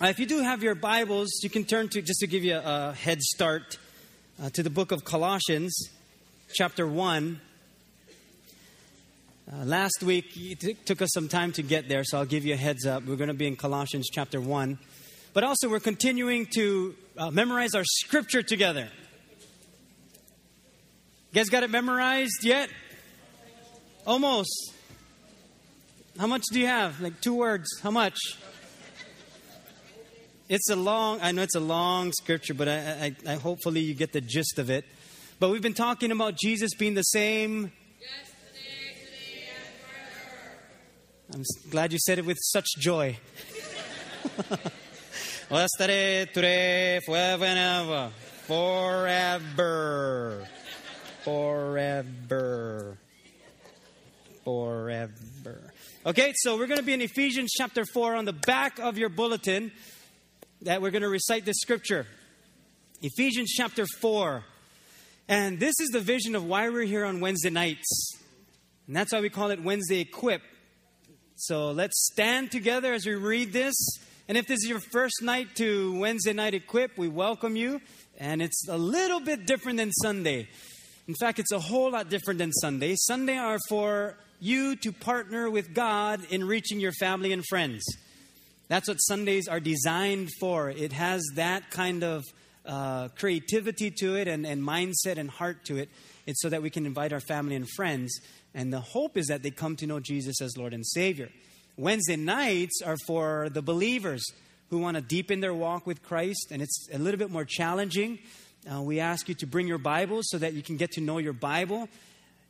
Uh, if you do have your Bibles, you can turn to, just to give you a, head start, uh, to the book of Colossians, chapter 1. Uh, last week, it took us some time to get there, so I'll give you a heads up. We're going to be in Colossians chapter 1. But also, we're continuing to uh, memorize our scripture together. You guys got it memorized yet? Almost. How much do you have? Like two words. How much? It's a long, I know it's a long scripture, but I, I, I hopefully you get the gist of it. But we've been talking about Jesus being the same. I'm glad you said it with such joy. Yesterday, today, forever and ever. Forever. Forever. Forever. Okay, so we're going to be in Ephesians chapter 4 on the back of your bulletin that we're going to recite this scripture. Ephesians chapter 4. And this is the vision of why we're here on Wednesday nights. And that's why we call it Wednesday Equip. So let's stand together as we read this. And if this is your first night to Wednesday Night Equip, we welcome you. And it's a little bit different than Sunday. In fact, it's a whole lot different than Sunday. Sunday are for you to partner with God in reaching your family and friends. That's what Sundays are designed for. It has that kind of uh, creativity to it and, and mindset and heart to it. It's so that we can invite our family and friends. And the hope is that they come to know Jesus as Lord and Savior. Wednesday nights are for the believers who want to deepen their walk with Christ, and it's a little bit more challenging. Uh, we ask you to bring your Bible so that you can get to know your Bible.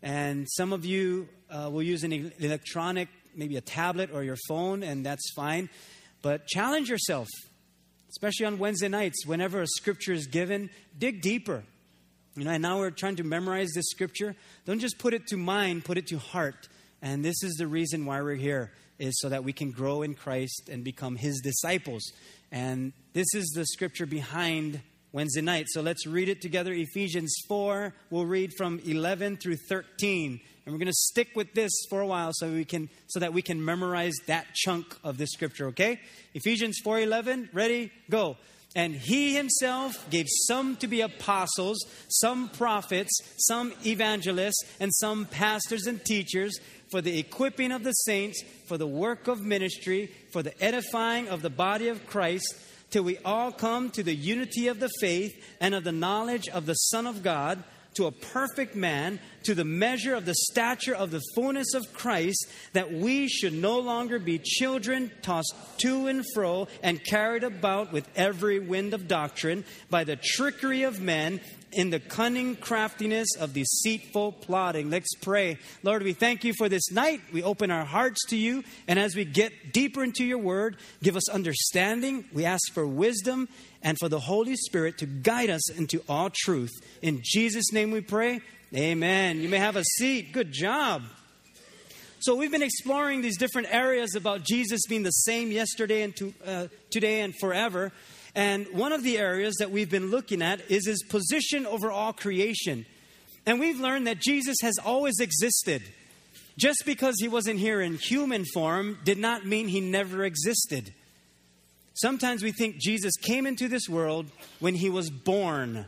And some of you uh, will use an electronic, maybe a tablet or your phone, and that's fine. But challenge yourself, especially on Wednesday nights, whenever a scripture is given, dig deeper. You know, and now we're trying to memorize this scripture. Don't just put it to mind, put it to heart. And this is the reason why we're here, is so that we can grow in Christ and become his disciples. And this is the scripture behind Wednesday night. So let's read it together. Ephesians 4, we'll read from 11 through 13. And we're going to stick with this for a while so we can so that we can memorize that chunk of this scripture, okay? Ephesians 4:11, ready? Go. And he himself gave some to be apostles, some prophets, some evangelists, and some pastors and teachers for the equipping of the saints, for the work of ministry, for the edifying of the body of Christ, till we all come to the unity of the faith and of the knowledge of the Son of God to a perfect man, to the measure of the stature of the fullness of Christ, that we should no longer be children tossed to and fro and carried about with every wind of doctrine by the trickery of men in the cunning craftiness of deceitful plotting. Let's pray. Lord, we thank you for this night. We open our hearts to you. And as we get deeper into your word, give us understanding. We ask for wisdom and for the Holy Spirit to guide us into all truth. In Jesus' name we pray. Amen. You may have a seat. Good job. So, we've been exploring these different areas about Jesus being the same yesterday and to, uh, today and forever. And one of the areas that we've been looking at is his position over all creation. And we've learned that Jesus has always existed. Just because he wasn't here in human form did not mean he never existed. Sometimes we think Jesus came into this world when he was born.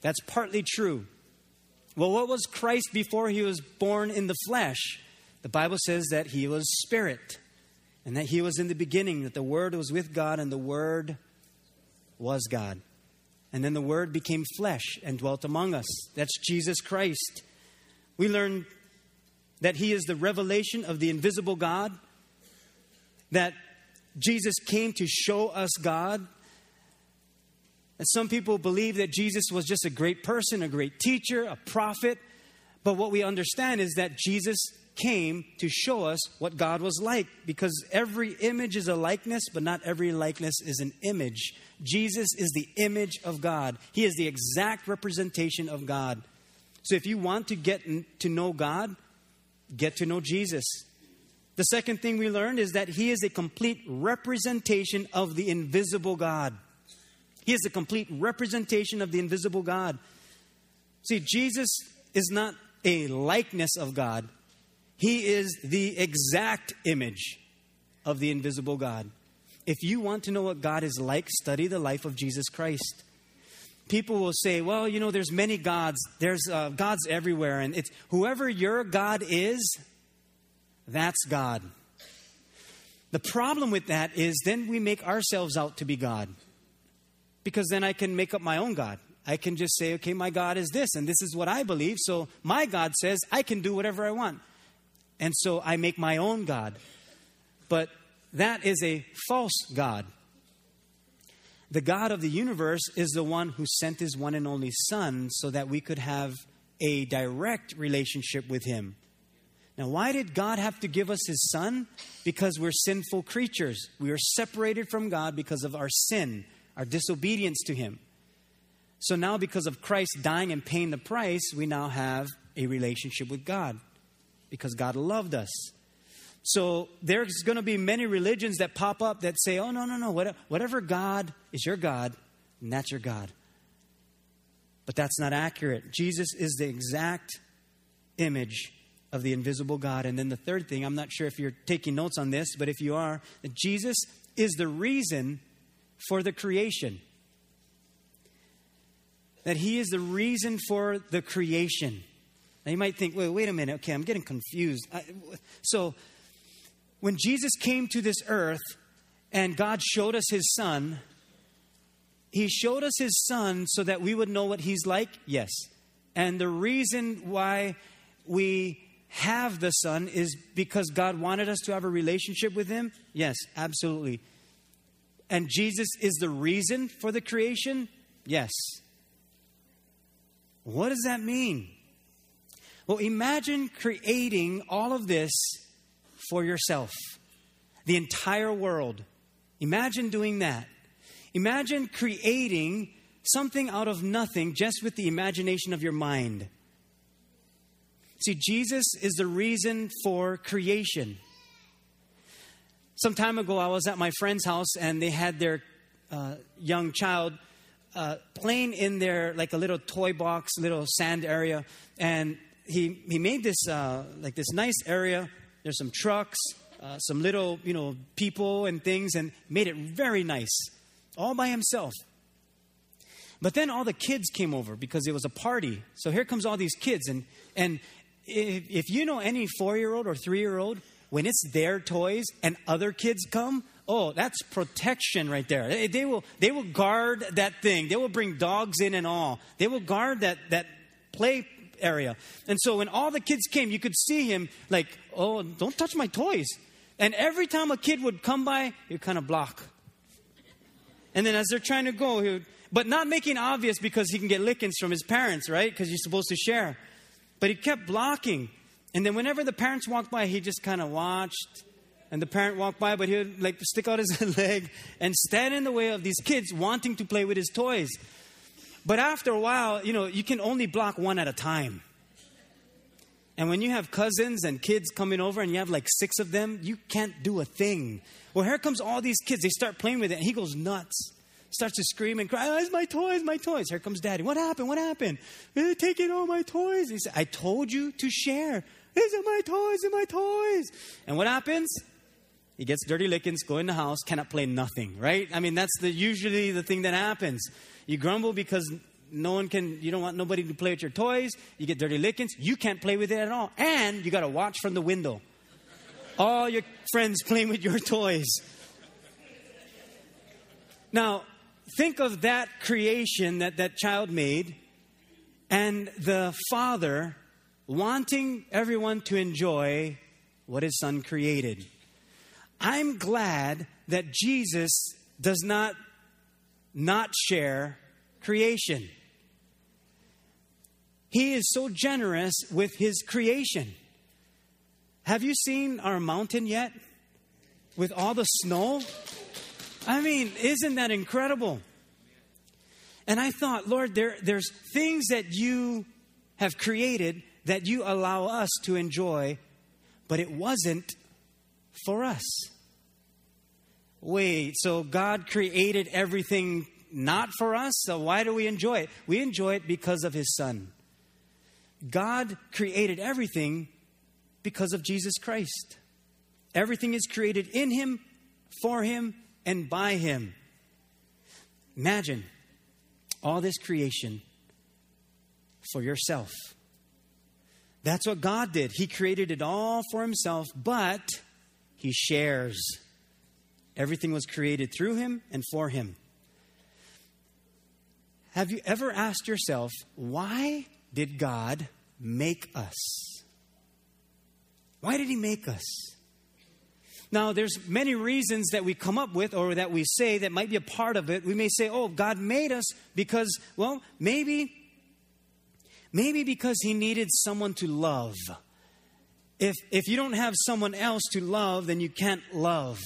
That's partly true. Well, what was Christ before he was born in the flesh? The Bible says that he was spirit and that he was in the beginning, that the Word was with God and the Word was God. And then the Word became flesh and dwelt among us. That's Jesus Christ. We learn that he is the revelation of the invisible God, that Jesus came to show us God. And some people believe that Jesus was just a great person, a great teacher, a prophet. But what we understand is that Jesus came to show us what God was like because every image is a likeness, but not every likeness is an image. Jesus is the image of God, He is the exact representation of God. So if you want to get to know God, get to know Jesus. The second thing we learned is that He is a complete representation of the invisible God. He is a complete representation of the invisible God. See, Jesus is not a likeness of God, He is the exact image of the invisible God. If you want to know what God is like, study the life of Jesus Christ. People will say, well, you know, there's many gods. There's uh, gods everywhere. And it's whoever your God is, that's God. The problem with that is then we make ourselves out to be God. Because then I can make up my own God. I can just say, okay, my God is this, and this is what I believe. So my God says I can do whatever I want. And so I make my own God. But that is a false God. The God of the universe is the one who sent his one and only Son so that we could have a direct relationship with him. Now, why did God have to give us his Son? Because we're sinful creatures. We are separated from God because of our sin, our disobedience to him. So now, because of Christ dying and paying the price, we now have a relationship with God because God loved us. So there's going to be many religions that pop up that say, oh, no, no, no, whatever God is your God, and that's your God. But that's not accurate. Jesus is the exact image of the invisible God. And then the third thing, I'm not sure if you're taking notes on this, but if you are, that Jesus is the reason for the creation. That he is the reason for the creation. Now you might think, wait, wait a minute, okay, I'm getting confused. I, so when Jesus came to this earth and God showed us his son, he showed us his son so that we would know what he's like? Yes. And the reason why we have the son is because God wanted us to have a relationship with him? Yes, absolutely. And Jesus is the reason for the creation? Yes. What does that mean? Well, imagine creating all of this for yourself. The entire world. Imagine doing that. Imagine creating something out of nothing just with the imagination of your mind. See, Jesus is the reason for creation. Some time ago, I was at my friend's house and they had their uh, young child uh, playing in their like a little toy box, little sand area, and he he made this uh, like this nice area there's some trucks, uh, some little, you know, people and things, and made it very nice, all by himself. But then all the kids came over because it was a party. So here comes all these kids, and and if, if you know any four-year-old or three-year-old, when it's their toys and other kids come, oh, that's protection right there. They, they, will they will guard that thing. They will bring dogs in and all. They will guard that that play area. And so when all the kids came, you could see him like, oh, don't touch my toys. And every time a kid would come by, he'd kind of block. And then as they're trying to go, he would, but not making obvious because he can get lickings from his parents, right? Because you're supposed to share. But he kept blocking. And then whenever the parents walked by, he just kind of watched. And the parent walked by, but he would like stick out his leg and stand in the way of these kids wanting to play with his toys. But after a while, you know, you can only block one at a time. And when you have cousins and kids coming over and you have like six of them, you can't do a thing. Well, here comes all these kids. They start playing with it, and he goes nuts. Starts to scream and cry, oh, it's my toys, my toys. Here comes daddy. What happened? What happened? Eh, They're taking all my toys. He said, I told you to share. These are my toys, these are my toys. And what happens? He gets dirty lickings, go in the house, cannot play nothing, right? I mean, that's the, usually the thing that happens. You grumble because no one can, you don't want nobody to play with your toys. You get dirty lickings. You can't play with it at all. And you got to watch from the window. All your friends playing with your toys. Now, think of that creation that that child made and the father wanting everyone to enjoy what his son created. I'm glad that Jesus does not not share creation. He is so generous with his creation. Have you seen our mountain yet? With all the snow? I mean, isn't that incredible? And I thought, Lord, there, there's things that you have created that you allow us to enjoy, but it wasn't for us. Wait, so God created everything not for us, so why do we enjoy it? We enjoy it because of His Son. God created everything because of Jesus Christ. Everything is created in Him, for Him, and by Him. Imagine all this creation for yourself. That's what God did. He created it all for Himself, but He shares. Everything was created through Him and for Him. Have you ever asked yourself, why did God make us? Why did He make us? Now, there's many reasons that we come up with or that we say that might be a part of it. We may say, oh, God made us because, well, maybe, maybe because He needed someone to love. If, if you don't have someone else to love, then you can't love.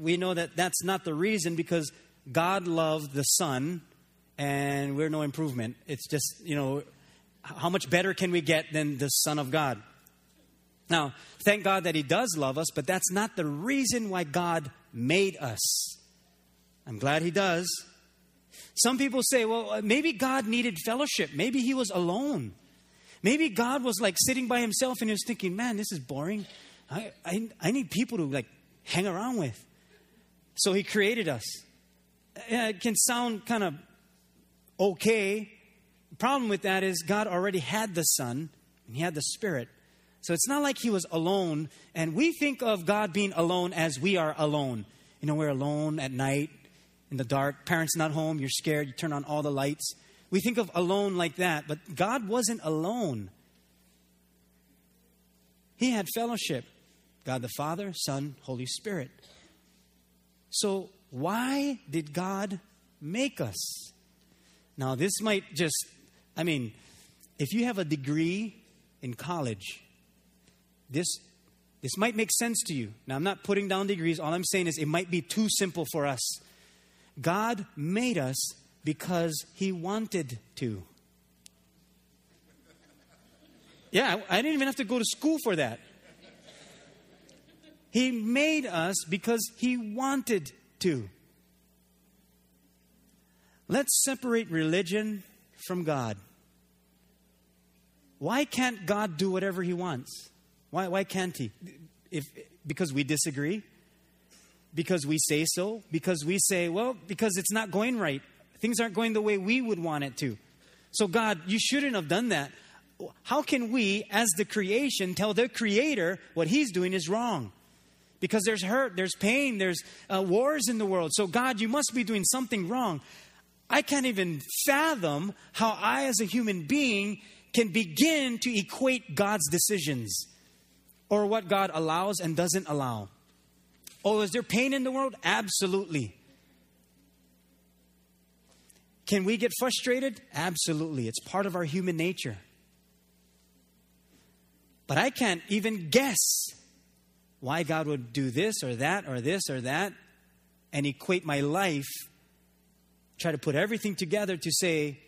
We know that that's not the reason because God loved the Son and we're no improvement. It's just, you know, how much better can we get than the Son of God? Now, thank God that He does love us, but that's not the reason why God made us. I'm glad He does. Some people say, well, maybe God needed fellowship. Maybe He was alone. Maybe God was like sitting by Himself and He was thinking, man, this is boring. I, I, I need people to like hang around with. So He created us. It can sound kind of okay. The problem with that is God already had the Son and He had the Spirit. So it's not like he was alone. And we think of God being alone as we are alone. You know, we're alone at night in the dark, parents not home, you're scared, you turn on all the lights. We think of alone like that, but God wasn't alone. He had fellowship God the Father, Son, Holy Spirit. So, why did God make us? Now, this might just, I mean, if you have a degree in college, this, this might make sense to you. Now, I'm not putting down degrees. All I'm saying is it might be too simple for us. God made us because He wanted to. Yeah, I didn't even have to go to school for that. He made us because He wanted to. Let's separate religion from God. Why can't God do whatever He wants? Why, why can't he? If, because we disagree? Because we say so? Because we say, well, because it's not going right. Things aren't going the way we would want it to. So, God, you shouldn't have done that. How can we, as the creation, tell the creator what he's doing is wrong? Because there's hurt, there's pain, there's uh, wars in the world. So, God, you must be doing something wrong. I can't even fathom how I, as a human being, can begin to equate God's decisions or what God allows and doesn't allow. Oh, is there pain in the world? Absolutely. Can we get frustrated? Absolutely. It's part of our human nature. But I can't even guess why God would do this or that or this or that and equate my life, try to put everything together to say,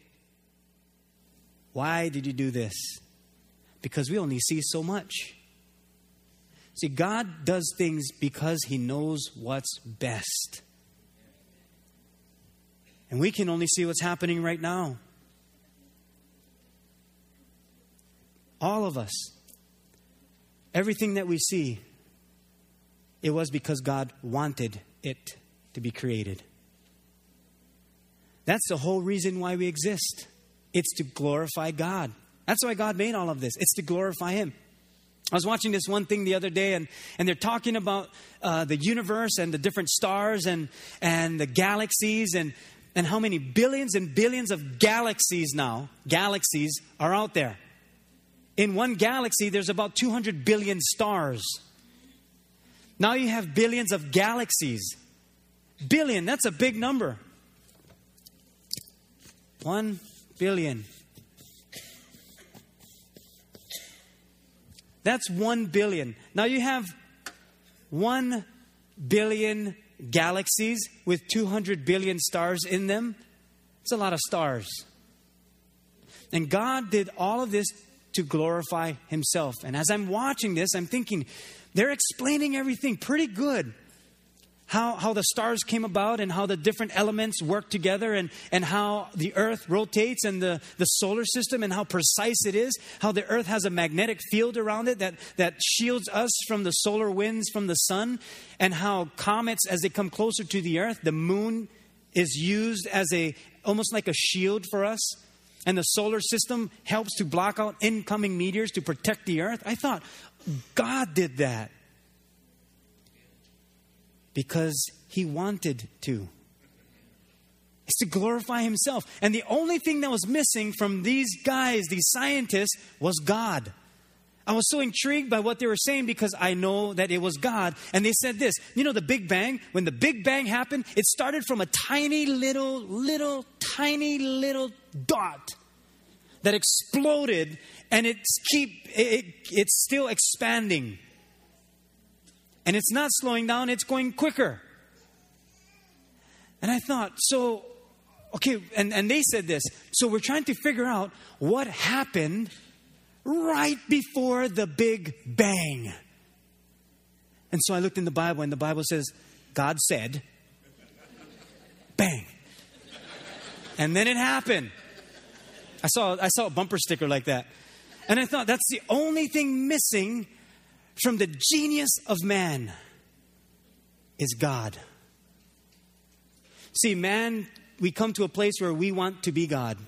why did you do this? Because we only see so much. See, God does things because He knows what's best. And we can only see what's happening right now. All of us, everything that we see, it was because God wanted it to be created. That's the whole reason why we exist. It's to glorify God. That's why God made all of this. It's to glorify Him. I was watching this one thing the other day, and, and they're talking about uh, the universe and the different stars and, and the galaxies and, and how many billions and billions of galaxies now, galaxies, are out there. In one galaxy, there's about 200 billion stars. Now you have billions of galaxies. Billion, that's a big number. One billion. That's 1 billion. Now you have 1 billion galaxies with 200 billion stars in them. It's a lot of stars. And God did all of this to glorify Himself. And as I'm watching this, I'm thinking, they're explaining everything pretty good. how, how the stars came about and how the different elements work together and, and how the earth rotates and the, the solar system and how precise it is, how the earth has a magnetic field around it that, that shields us from the solar winds from the sun, and how comets, as they come closer to the earth, the moon is used as a almost like a shield for us. And the solar system helps to block out incoming meteors to protect the earth. I thought, God did that because he wanted to. It's to glorify himself. And the only thing that was missing from these guys, these scientists, was God. I was so intrigued by what they were saying because I know that it was God. And they said this you know, the Big Bang, when the Big Bang happened, it started from a tiny little, little, tiny little dot that exploded and it's keep it, it's still expanding and it's not slowing down, it's going quicker. And I thought, so, okay, and, and they said this. So we're trying to figure out what happened right before the Big Bang. And so I looked in the Bible, and the Bible says, God said, bang. And then it happened. I saw, I saw a bumper sticker like that. And I thought, that's the only thing missing from the genius of man is God. See, man, we come to a place where we want to be God.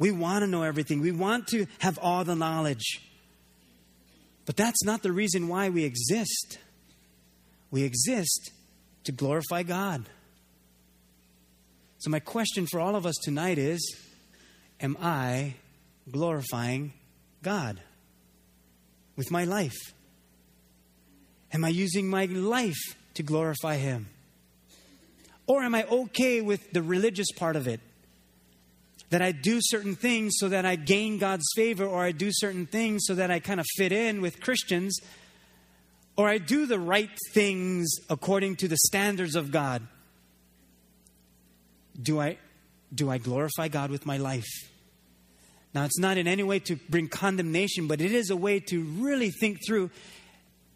We want to know everything. We want to have all the knowledge. But that's not the reason why we exist. We exist to glorify God. So, my question for all of us tonight is Am I glorifying God with my life? Am I using my life to glorify Him? Or am I okay with the religious part of it? That I do certain things so that I gain God's favor, or I do certain things so that I kind of fit in with Christians, or I do the right things according to the standards of God. Do I, do I glorify God with my life? Now, it's not in any way to bring condemnation, but it is a way to really think through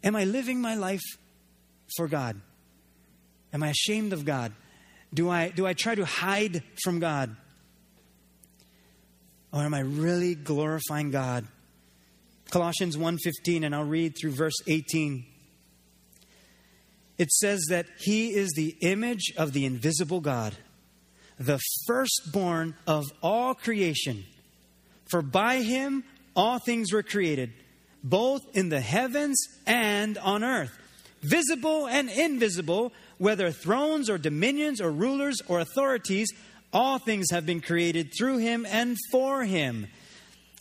Am I living my life for God? Am I ashamed of God? Do I, do I try to hide from God? Or am I really glorifying God? Colossians 1:15 and I'll read through verse 18. It says that he is the image of the invisible God, the firstborn of all creation. For by him all things were created both in the heavens and on earth, visible and invisible, whether thrones or dominions or rulers or authorities, all things have been created through him and for him.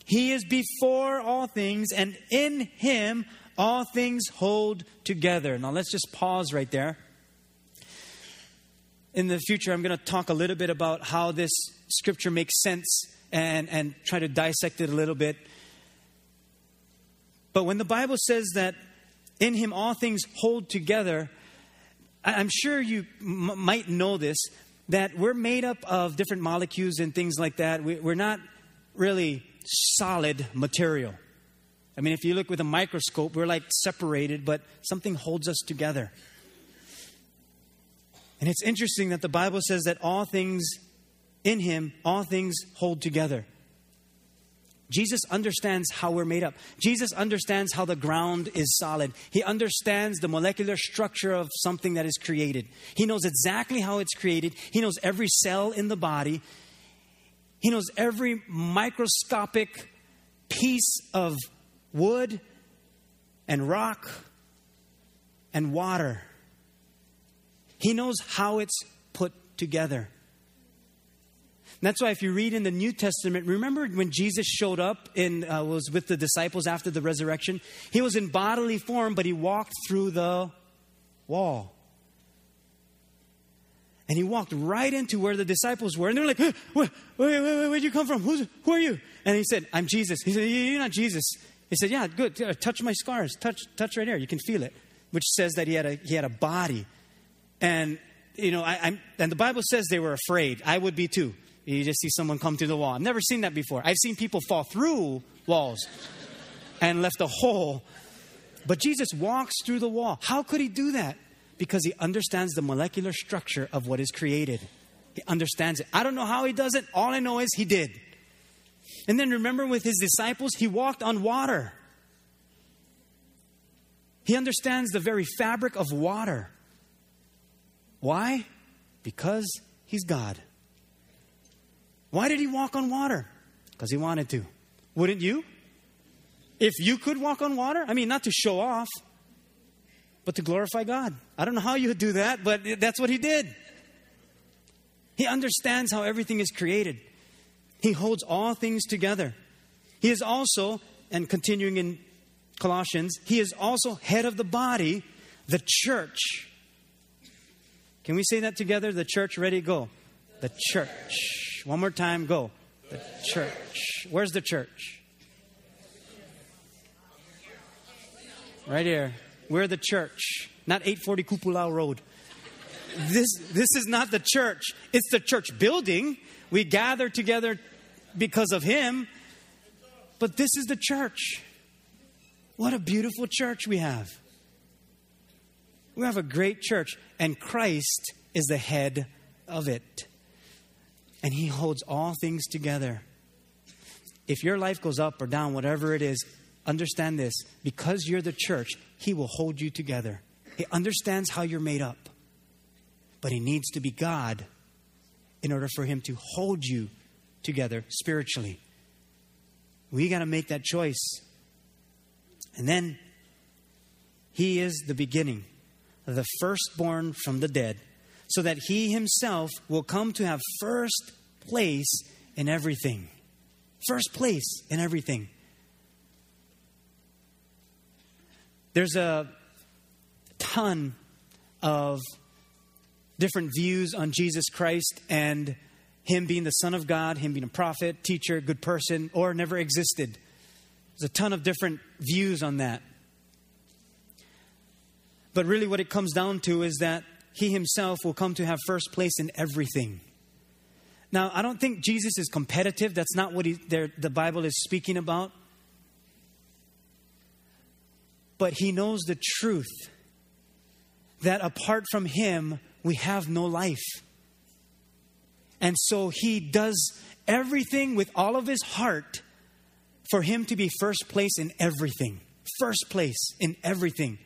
He is before all things, and in him all things hold together. Now let's just pause right there. In the future, I'm going to talk a little bit about how this scripture makes sense and, and try to dissect it a little bit. But when the Bible says that in him all things hold together, I'm sure you m- might know this that we're made up of different molecules and things like that. We, we're not really solid material. I mean, if you look with a microscope, we're like separated, but something holds us together. And it's interesting that the Bible says that all things in Him, all things hold together. Jesus understands how we're made up. Jesus understands how the ground is solid. He understands the molecular structure of something that is created. He knows exactly how it's created. He knows every cell in the body. He knows every microscopic piece of wood and rock and water. He knows how it's put together that's why if you read in the New Testament, remember when Jesus showed up and uh, was with the disciples after the resurrection? He was in bodily form, but he walked through the wall. And he walked right into where the disciples were. And they're like, where, where, where, where, where'd you come from? Who's, who are you? And he said, I'm Jesus. He said, You're not Jesus. He said, Yeah, good. Touch my scars. Touch, touch right here. You can feel it. Which says that he had a, he had a body. And, you know, I, I'm, and the Bible says they were afraid. I would be too. You just see someone come through the wall. I've never seen that before. I've seen people fall through walls and left a hole. But Jesus walks through the wall. How could he do that? Because he understands the molecular structure of what is created. He understands it. I don't know how he does it. All I know is he did. And then remember with his disciples, he walked on water. He understands the very fabric of water. Why? Because he's God. Why did he walk on water? Because he wanted to. Wouldn't you? If you could walk on water, I mean, not to show off, but to glorify God. I don't know how you would do that, but that's what he did. He understands how everything is created. He holds all things together. He is also, and continuing in Colossians, he is also head of the body, the church. Can we say that together? The church, ready, go. The church. One more time, go. The church. Where's the church? Right here. We're the church, not 840 Kupulau Road. This, this is not the church, it's the church building. We gather together because of Him, but this is the church. What a beautiful church we have. We have a great church, and Christ is the head of it. And He holds all things together. If your life goes up or down, whatever it is, understand this because you're the church, He will hold you together. He understands how you're made up, but He needs to be God in order for Him to hold you together spiritually. We got to make that choice. And then He is the beginning, the firstborn from the dead, so that He Himself will come to have first place in everything. First place in everything. There's a ton of different views on Jesus Christ and him being the Son of God, him being a prophet, teacher, good person, or never existed. There's a ton of different views on that. But really, what it comes down to is that he himself will come to have first place in everything. Now, I don't think Jesus is competitive. That's not what he, the Bible is speaking about. But he knows the truth that apart from him, we have no life. And so he does everything with all of his heart for him to be first place in everything. First place in everything.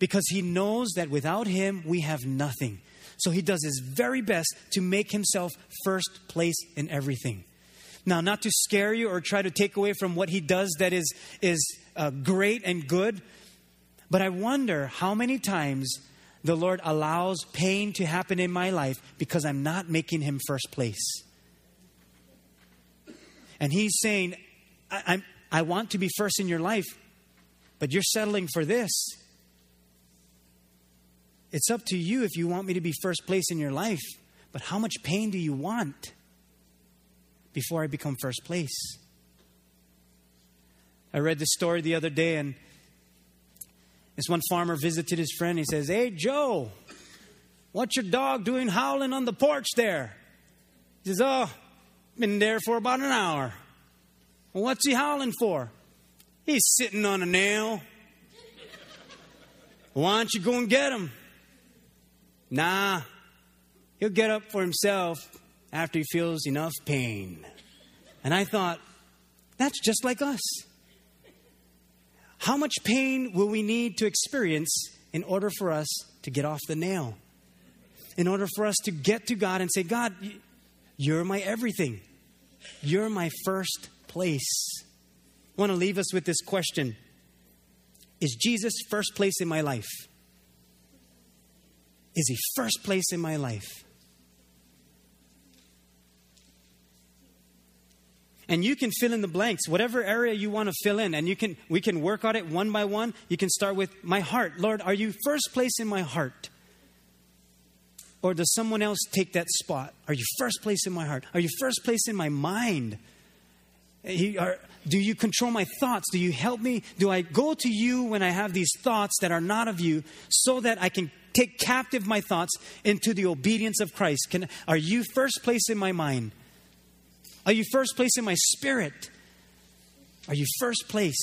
Because he knows that without him, we have nothing. So he does his very best to make himself first place in everything. Now, not to scare you or try to take away from what he does that is, is uh, great and good, but I wonder how many times the Lord allows pain to happen in my life because I'm not making him first place. And he's saying, I, I'm, I want to be first in your life, but you're settling for this. It's up to you if you want me to be first place in your life, but how much pain do you want? before I become first place. I read this story the other day, and this one farmer visited his friend. He says, Hey, Joe, what's your dog doing howling on the porch there? He says, Oh, been there for about an hour. Well, what's he howling for? He's sitting on a nail. Why don't you go and get him? Nah, he'll get up for himself after he feels enough pain. And I thought, that's just like us. How much pain will we need to experience in order for us to get off the nail? In order for us to get to God and say, God, you're my everything. You're my first place. I want to leave us with this question Is Jesus first place in my life? Is he first place in my life? and you can fill in the blanks whatever area you want to fill in and you can we can work on it one by one. You can start with my heart lord are you first place in my heart? Or does someone else take that spot? Are you first place in my heart? Are you first place in my mind? Do you control my thoughts? Do you help me? Do i go to you when i have these thoughts that are not of you so that i can take captive my thoughts into the obedience of christ can, are you first place in my mind are you first place in my spirit? Are you first place?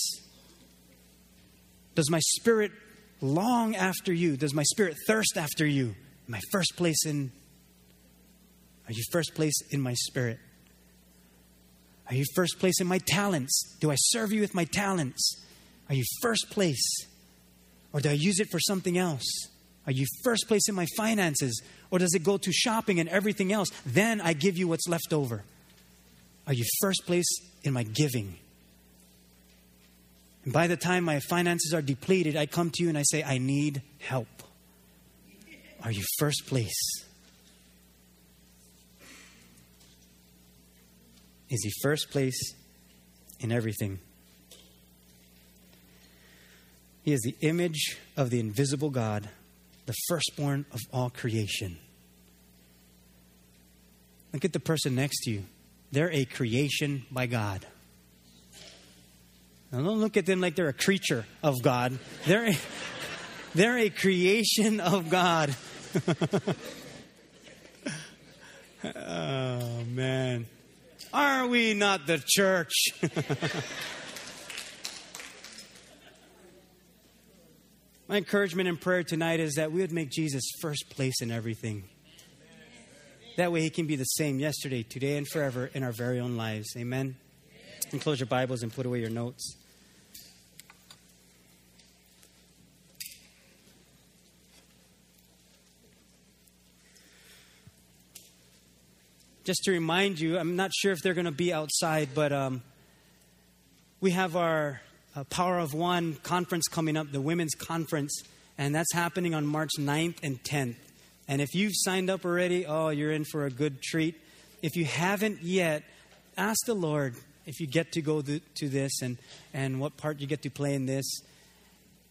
Does my spirit long after you? Does my spirit thirst after you? Am I first place in? Are you first place in my spirit? Are you first place in my talents? Do I serve you with my talents? Are you first place? Or do I use it for something else? Are you first place in my finances? Or does it go to shopping and everything else? Then I give you what's left over. Are you first place in my giving? And by the time my finances are depleted, I come to you and I say, I need help. Are you first place? Is he first place in everything? He is the image of the invisible God, the firstborn of all creation. Look at the person next to you. They're a creation by God. Now, don't look at them like they're a creature of God. They're a, they're a creation of God. oh, man. Are we not the church? My encouragement and prayer tonight is that we would make Jesus first place in everything. That way, He can be the same yesterday, today, and forever in our very own lives. Amen. And close your Bibles and put away your notes. just to remind you, I'm not sure if they're going to be outside, but um, we have our uh, Power of One conference coming up, the women's conference, and that's happening on March 9th and 10th. And if you've signed up already, oh, you're in for a good treat. If you haven't yet, ask the Lord if you get to go to, to this and, and what part you get to play in this.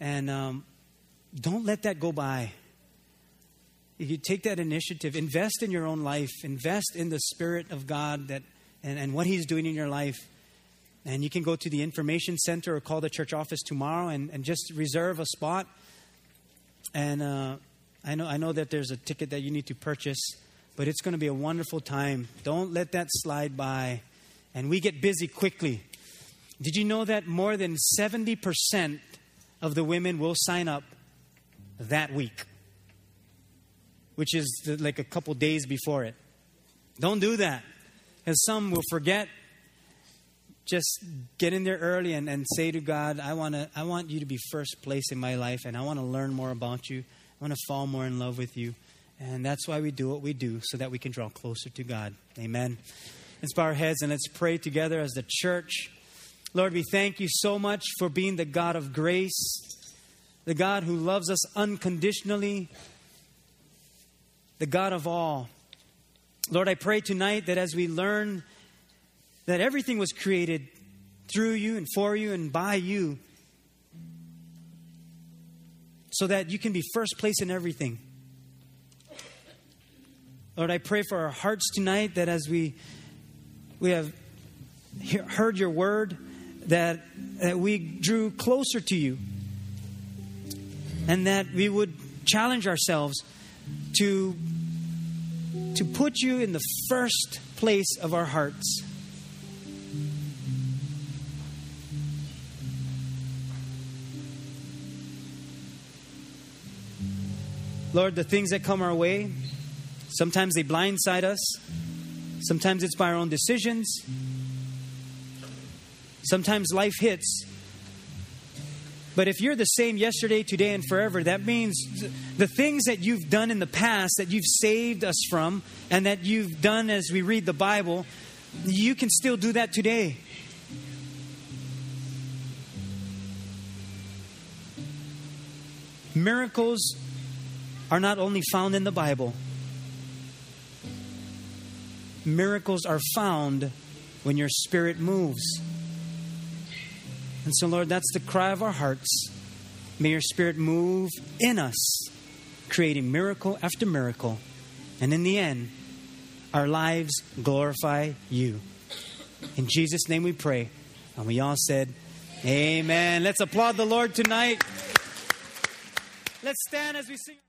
And um, don't let that go by If you take that initiative, invest in your own life, invest in the Spirit of God that, and, and what He's doing in your life. And you can go to the information center or call the church office tomorrow and, and just reserve a spot. And uh, I, know, I know that there's a ticket that you need to purchase, but it's going to be a wonderful time. Don't let that slide by. And we get busy quickly. Did you know that more than 70% of the women will sign up that week? which is like a couple days before it. Don't do that. Because some will forget. Just get in there early and, and say to God, I, wanna, I want you to be first place in my life, and I want to learn more about you. I want to fall more in love with you. And that's why we do what we do, so that we can draw closer to God. Amen. Let's bow our heads and let's pray together as the church. Lord, we thank you so much for being the God of grace, the God who loves us unconditionally, the God of all. Lord, I pray tonight that as we learn that everything was created through you and for you and by you, so that you can be first place in everything. Lord, I pray for our hearts tonight that as we we have heard your word, that, that we drew closer to you, and that we would challenge ourselves to, to put you in the first place of our hearts. Lord, the things that come our way, sometimes they blindside us. Sometimes it's by our own decisions. Sometimes life hits but if you're the same yesterday, today, and forever, that means the things that you've done in the past, that you've saved us from, and that you've done as we read the Bible, you can still do that today. Miracles are not only found in the Bible, miracles are found when your spirit moves. And so, Lord, that's the cry of our hearts. May your Spirit move in us, creating miracle after miracle. And in the end, our lives glorify you. In Jesus' name we pray. And we all said, Amen. Let's applaud the Lord tonight. Let's stand as we sing.